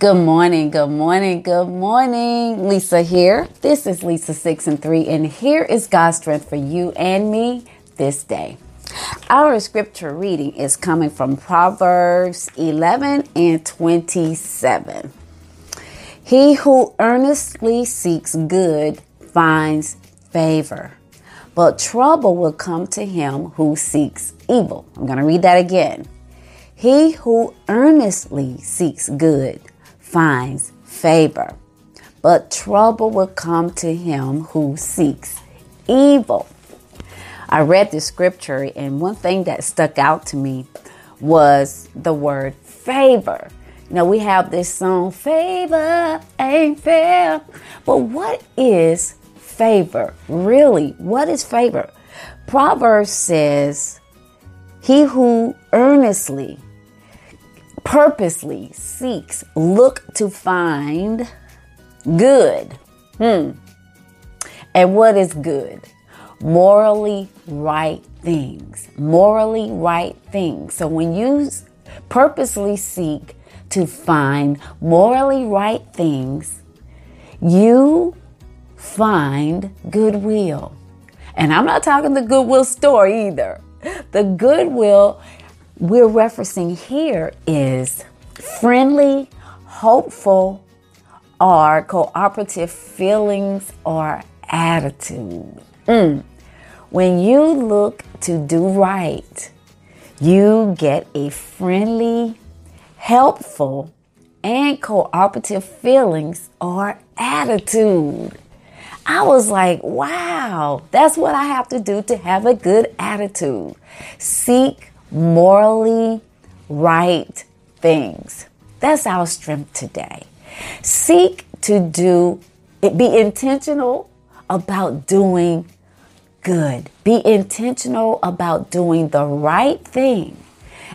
Good morning, good morning, good morning. Lisa here. This is Lisa 6 and 3, and here is God's strength for you and me this day. Our scripture reading is coming from Proverbs 11 and 27. He who earnestly seeks good finds favor, but trouble will come to him who seeks evil. I'm going to read that again. He who earnestly seeks good finds favor, but trouble will come to him who seeks evil. I read the scripture, and one thing that stuck out to me was the word favor. You know, we have this song, Favor Ain't Fair. But what is favor? Really, what is favor? Proverbs says, He who earnestly purposely seeks, look to find good. Hmm. And what is good? Morally right things. Morally right things. So when you purposely seek to find morally right things, you find goodwill. And I'm not talking the goodwill store either. The goodwill we're referencing here is friendly, hopeful, or cooperative feelings or attitude. Mm. When you look to do right, you get a friendly, helpful, and cooperative feelings or attitude. I was like, wow, that's what I have to do to have a good attitude. Seek morally right things. That's our strength today. Seek to do, be intentional about doing good. Be intentional about doing the right thing.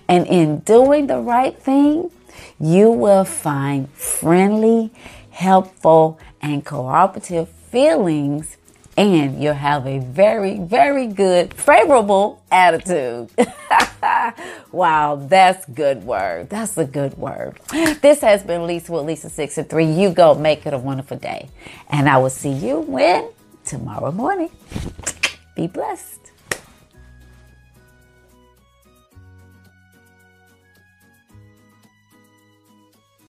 And in doing the right thing, you will find friendly, helpful, and cooperative feelings and you'll have a very, very good, favorable attitude. wow, that's good word. That's a good word. This has been Lisa with Lisa 6 and 3. You go make it a wonderful day. And I will see you when? Tomorrow morning. Be blessed.